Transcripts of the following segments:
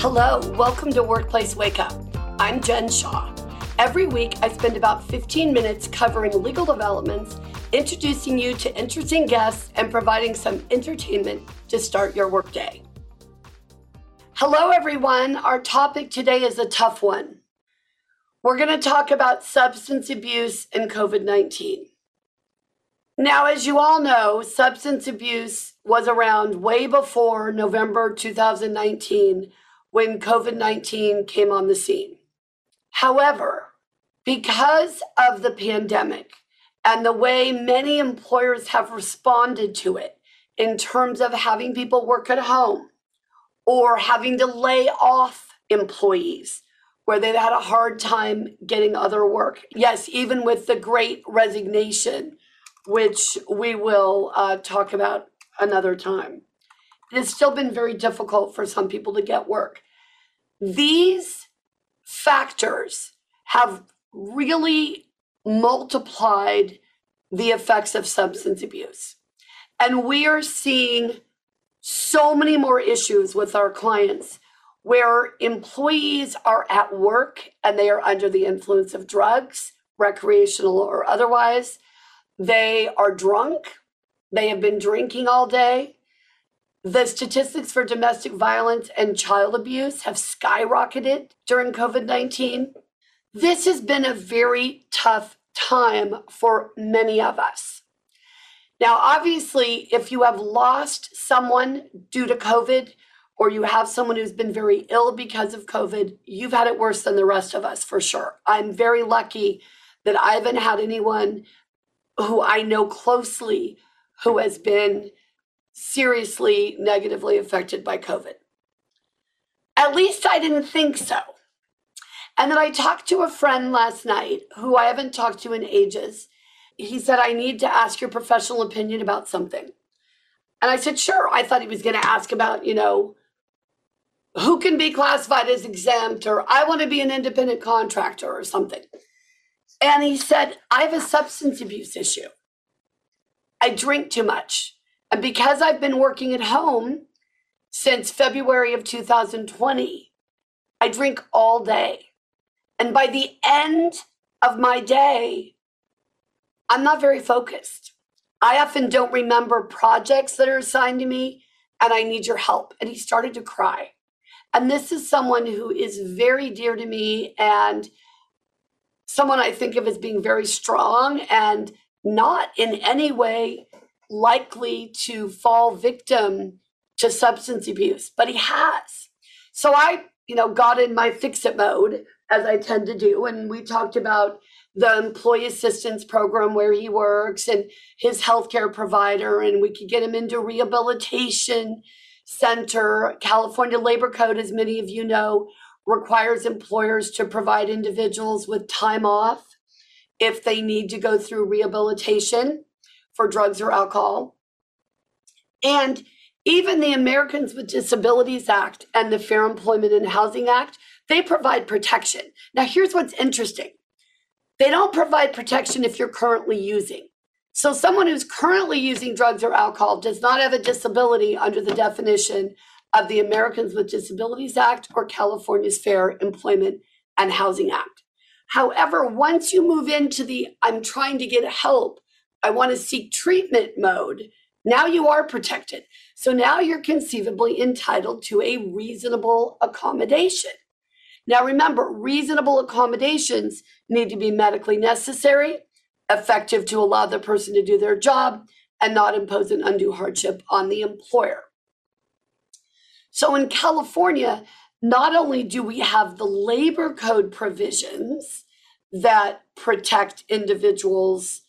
Hello, welcome to Workplace Wake Up. I'm Jen Shaw. Every week, I spend about 15 minutes covering legal developments, introducing you to interesting guests, and providing some entertainment to start your workday. Hello, everyone. Our topic today is a tough one. We're going to talk about substance abuse and COVID 19. Now, as you all know, substance abuse was around way before November 2019 when COVID 19 came on the scene. However, because of the pandemic and the way many employers have responded to it in terms of having people work at home or having to lay off employees where they've had a hard time getting other work. Yes, even with the great resignation, which we will uh, talk about another time. It has still been very difficult for some people to get work. These factors have really multiplied the effects of substance abuse. And we are seeing so many more issues with our clients where employees are at work and they are under the influence of drugs, recreational or otherwise. They are drunk. They have been drinking all day. The statistics for domestic violence and child abuse have skyrocketed during COVID 19. This has been a very tough time for many of us. Now, obviously, if you have lost someone due to COVID, or you have someone who's been very ill because of COVID, you've had it worse than the rest of us for sure. I'm very lucky that I haven't had anyone who I know closely who has been seriously negatively affected by COVID. At least I didn't think so. And then I talked to a friend last night who I haven't talked to in ages. He said, I need to ask your professional opinion about something. And I said, sure. I thought he was going to ask about, you know, who can be classified as exempt or I want to be an independent contractor or something. And he said, I have a substance abuse issue. I drink too much. And because I've been working at home since February of 2020, I drink all day. And by the end of my day, I'm not very focused. I often don't remember projects that are assigned to me, and I need your help. And he started to cry. And this is someone who is very dear to me and someone I think of as being very strong and not in any way likely to fall victim to substance abuse, but he has. So I, you know, got in my fix it mode as I tend to do. And we talked about the employee assistance program where he works and his healthcare provider, and we could get him into rehabilitation center. California Labor Code, as many of you know, requires employers to provide individuals with time off if they need to go through rehabilitation for drugs or alcohol. And even the Americans with Disabilities Act and the Fair Employment and Housing Act, they provide protection. Now, here's what's interesting they don't provide protection if you're currently using. So, someone who's currently using drugs or alcohol does not have a disability under the definition of the Americans with Disabilities Act or California's Fair Employment and Housing Act. However, once you move into the I'm trying to get help I want to seek treatment mode, now you are protected. So now you're conceivably entitled to a reasonable accommodation. Now remember, reasonable accommodations need to be medically necessary, effective to allow the person to do their job, and not impose an undue hardship on the employer. So in California, not only do we have the labor code provisions that protect individuals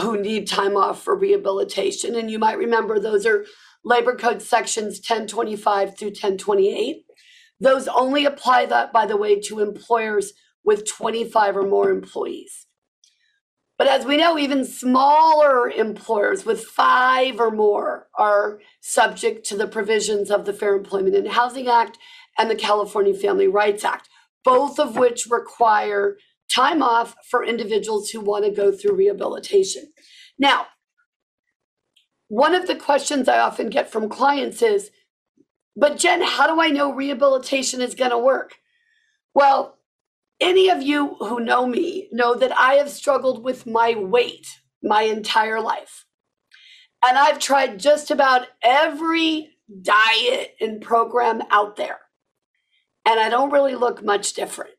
who need time off for rehabilitation. And you might remember those are Labor Code sections 1025 through 1028. Those only apply that, by the way, to employers with 25 or more employees. But as we know, even smaller employers with five or more are subject to the provisions of the Fair Employment and Housing Act and the California Family Rights Act, both of which require time off for individuals who want to go through rehabilitation. Now, one of the questions I often get from clients is But Jen, how do I know rehabilitation is going to work? Well, any of you who know me know that I have struggled with my weight my entire life. And I've tried just about every diet and program out there. And I don't really look much different.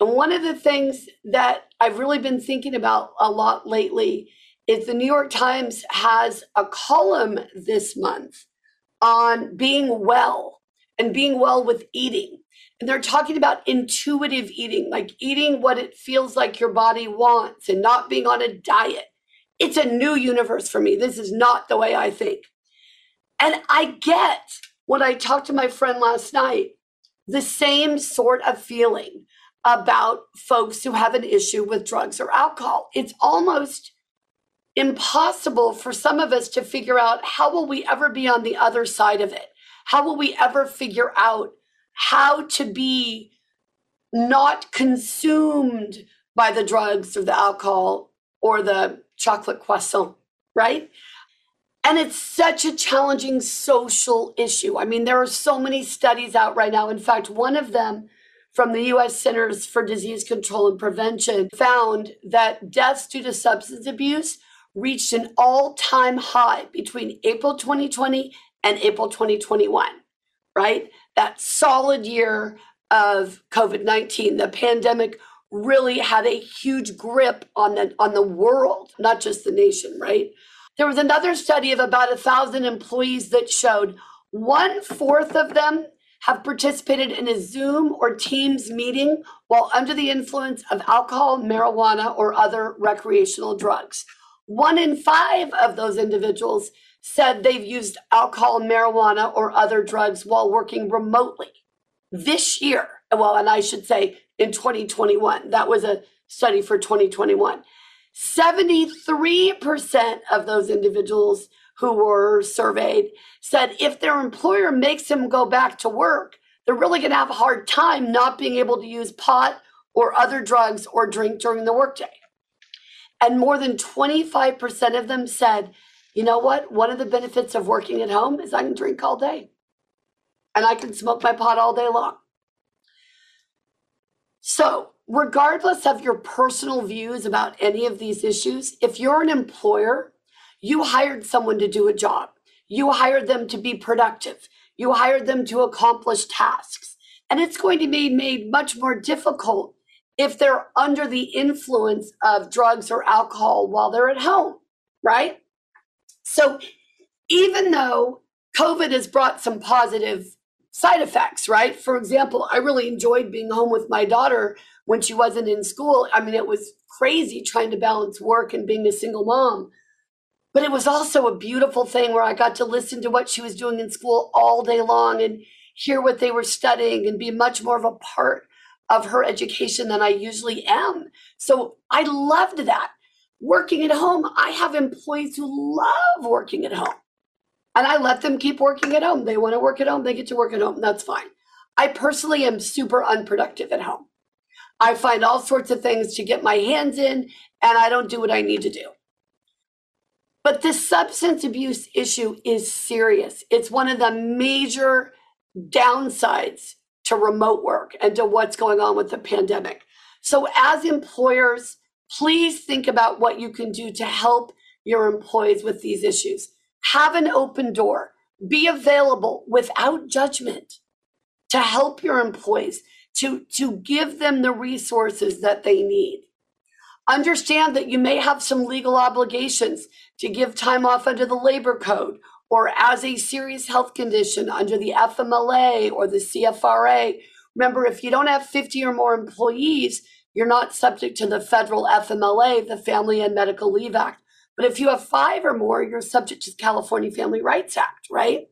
And one of the things that I've really been thinking about a lot lately is the New York Times has a column this month on being well and being well with eating. And they're talking about intuitive eating, like eating what it feels like your body wants and not being on a diet. It's a new universe for me. This is not the way I think. And I get when I talked to my friend last night the same sort of feeling about folks who have an issue with drugs or alcohol. It's almost impossible for some of us to figure out how will we ever be on the other side of it? How will we ever figure out how to be not consumed by the drugs or the alcohol or the chocolate croissant, right? And it's such a challenging social issue. I mean, there are so many studies out right now. In fact, one of them from the US Centers for Disease Control and Prevention found that deaths due to substance abuse reached an all time high between April 2020 and April 2021, right? That solid year of COVID 19, the pandemic really had a huge grip on the, on the world, not just the nation, right? There was another study of about a thousand employees that showed one fourth of them have participated in a Zoom or Teams meeting while under the influence of alcohol, marijuana, or other recreational drugs. One in five of those individuals said they've used alcohol, marijuana, or other drugs while working remotely this year. Well, and I should say in 2021. That was a study for 2021. 73% of those individuals who were surveyed said if their employer makes them go back to work, they're really going to have a hard time not being able to use pot or other drugs or drink during the workday. And more than 25% of them said, you know what? One of the benefits of working at home is I can drink all day and I can smoke my pot all day long. So, regardless of your personal views about any of these issues, if you're an employer, you hired someone to do a job, you hired them to be productive, you hired them to accomplish tasks. And it's going to be made much more difficult if they're under the influence of drugs or alcohol while they're at home, right? So even though COVID has brought some positive side effects, right? For example, I really enjoyed being home with my daughter when she wasn't in school. I mean, it was crazy trying to balance work and being a single mom. But it was also a beautiful thing where I got to listen to what she was doing in school all day long and hear what they were studying and be much more of a part of her education than I usually am. So I loved that. Working at home, I have employees who love working at home. And I let them keep working at home. They want to work at home, they get to work at home. That's fine. I personally am super unproductive at home. I find all sorts of things to get my hands in, and I don't do what I need to do. But the substance abuse issue is serious. It's one of the major downsides to remote work and to what's going on with the pandemic. So, as employers, please think about what you can do to help your employees with these issues. Have an open door, be available without judgment to help your employees, to, to give them the resources that they need. Understand that you may have some legal obligations to give time off under the labor code or as a serious health condition under the FMLA or the CFRA. Remember, if you don't have 50 or more employees, you're not subject to the federal FMLA, the Family and Medical Leave Act. But if you have five or more, you're subject to the California Family Rights Act, right?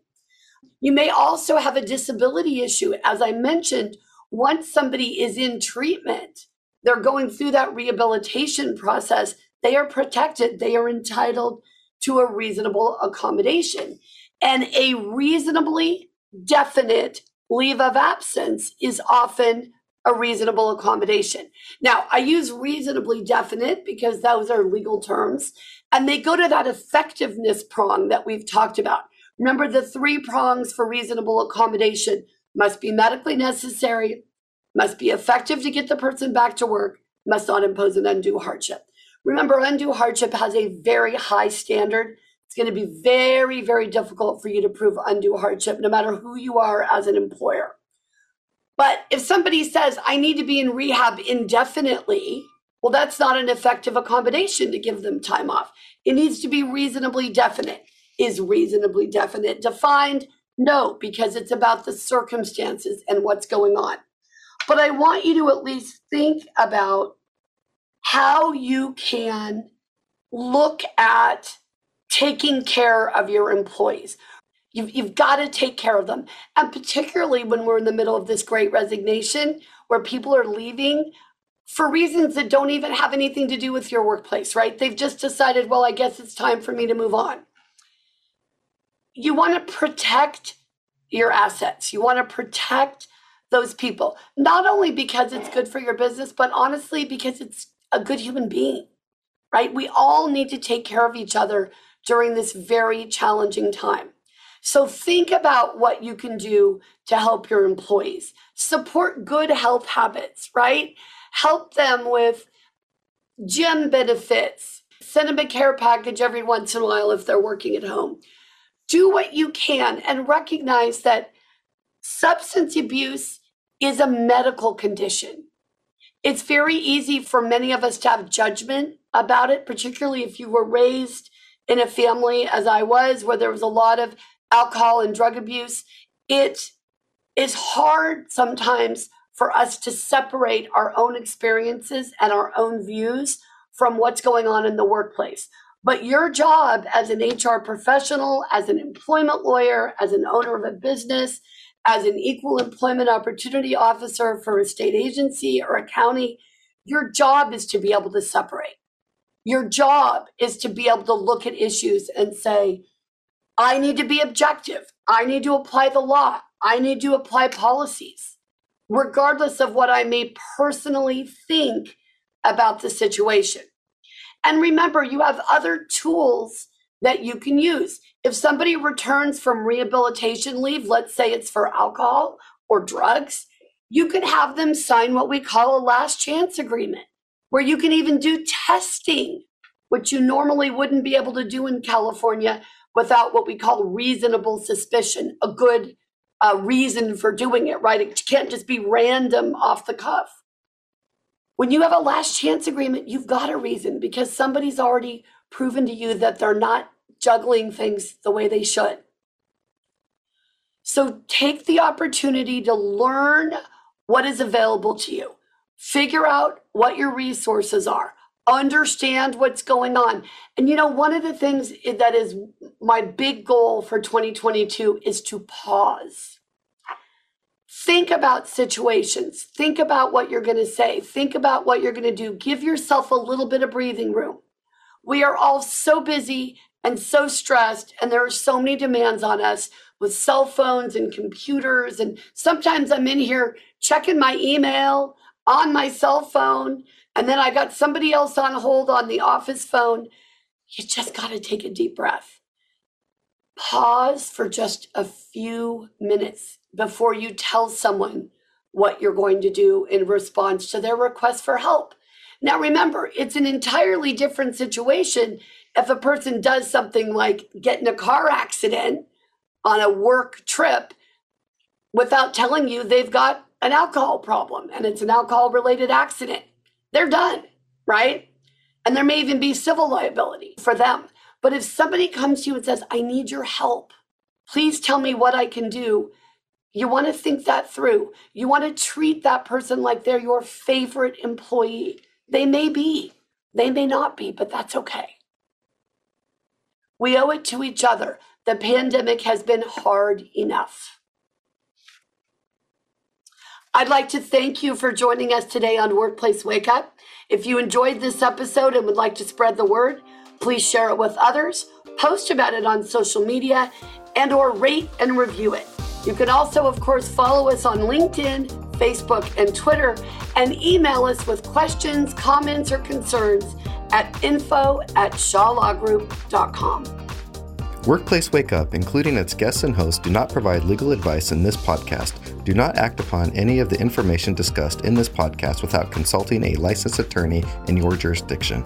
You may also have a disability issue. As I mentioned, once somebody is in treatment, they're going through that rehabilitation process, they are protected, they are entitled to a reasonable accommodation. And a reasonably definite leave of absence is often a reasonable accommodation. Now, I use reasonably definite because those are legal terms, and they go to that effectiveness prong that we've talked about. Remember the three prongs for reasonable accommodation must be medically necessary, must be effective to get the person back to work, must not impose an undue hardship. Remember, undue hardship has a very high standard. It's going to be very, very difficult for you to prove undue hardship, no matter who you are as an employer. But if somebody says, I need to be in rehab indefinitely, well, that's not an effective accommodation to give them time off. It needs to be reasonably definite. Is reasonably definite defined? No, because it's about the circumstances and what's going on. But I want you to at least think about how you can look at taking care of your employees. You've, you've got to take care of them. And particularly when we're in the middle of this great resignation where people are leaving for reasons that don't even have anything to do with your workplace, right? They've just decided, well, I guess it's time for me to move on. You want to protect your assets. You want to protect those people, not only because it's good for your business, but honestly, because it's a good human being, right? We all need to take care of each other during this very challenging time. So think about what you can do to help your employees. Support good health habits, right? Help them with gym benefits. Send them a care package every once in a while if they're working at home. Do what you can and recognize that substance abuse is a medical condition. It's very easy for many of us to have judgment about it, particularly if you were raised in a family, as I was, where there was a lot of alcohol and drug abuse. It is hard sometimes for us to separate our own experiences and our own views from what's going on in the workplace. But your job as an HR professional, as an employment lawyer, as an owner of a business, as an equal employment opportunity officer for a state agency or a county, your job is to be able to separate. Your job is to be able to look at issues and say, I need to be objective. I need to apply the law. I need to apply policies, regardless of what I may personally think about the situation. And remember, you have other tools that you can use. If somebody returns from rehabilitation leave, let's say it's for alcohol or drugs, you could have them sign what we call a last chance agreement, where you can even do testing, which you normally wouldn't be able to do in California without what we call reasonable suspicion, a good uh, reason for doing it, right? It can't just be random off the cuff. When you have a last chance agreement, you've got a reason because somebody's already proven to you that they're not juggling things the way they should. So take the opportunity to learn what is available to you. Figure out what your resources are. Understand what's going on. And you know, one of the things that is my big goal for 2022 is to pause. Think about situations. Think about what you're going to say. Think about what you're going to do. Give yourself a little bit of breathing room. We are all so busy and so stressed, and there are so many demands on us with cell phones and computers. And sometimes I'm in here checking my email on my cell phone, and then I got somebody else on hold on the office phone. You just got to take a deep breath. Pause for just a few minutes before you tell someone what you're going to do in response to their request for help. Now, remember, it's an entirely different situation if a person does something like get in a car accident on a work trip without telling you they've got an alcohol problem and it's an alcohol related accident. They're done, right? And there may even be civil liability for them. But if somebody comes to you and says, I need your help, please tell me what I can do. You want to think that through. You want to treat that person like they're your favorite employee. They may be, they may not be, but that's okay. We owe it to each other. The pandemic has been hard enough. I'd like to thank you for joining us today on Workplace Wake Up. If you enjoyed this episode and would like to spread the word, please share it with others, post about it on social media, and or rate and review it. You can also, of course, follow us on LinkedIn, Facebook, and Twitter, and email us with questions, comments, or concerns at info at shawlawgroup.com. Workplace Wake Up, including its guests and hosts, do not provide legal advice in this podcast. Do not act upon any of the information discussed in this podcast without consulting a licensed attorney in your jurisdiction.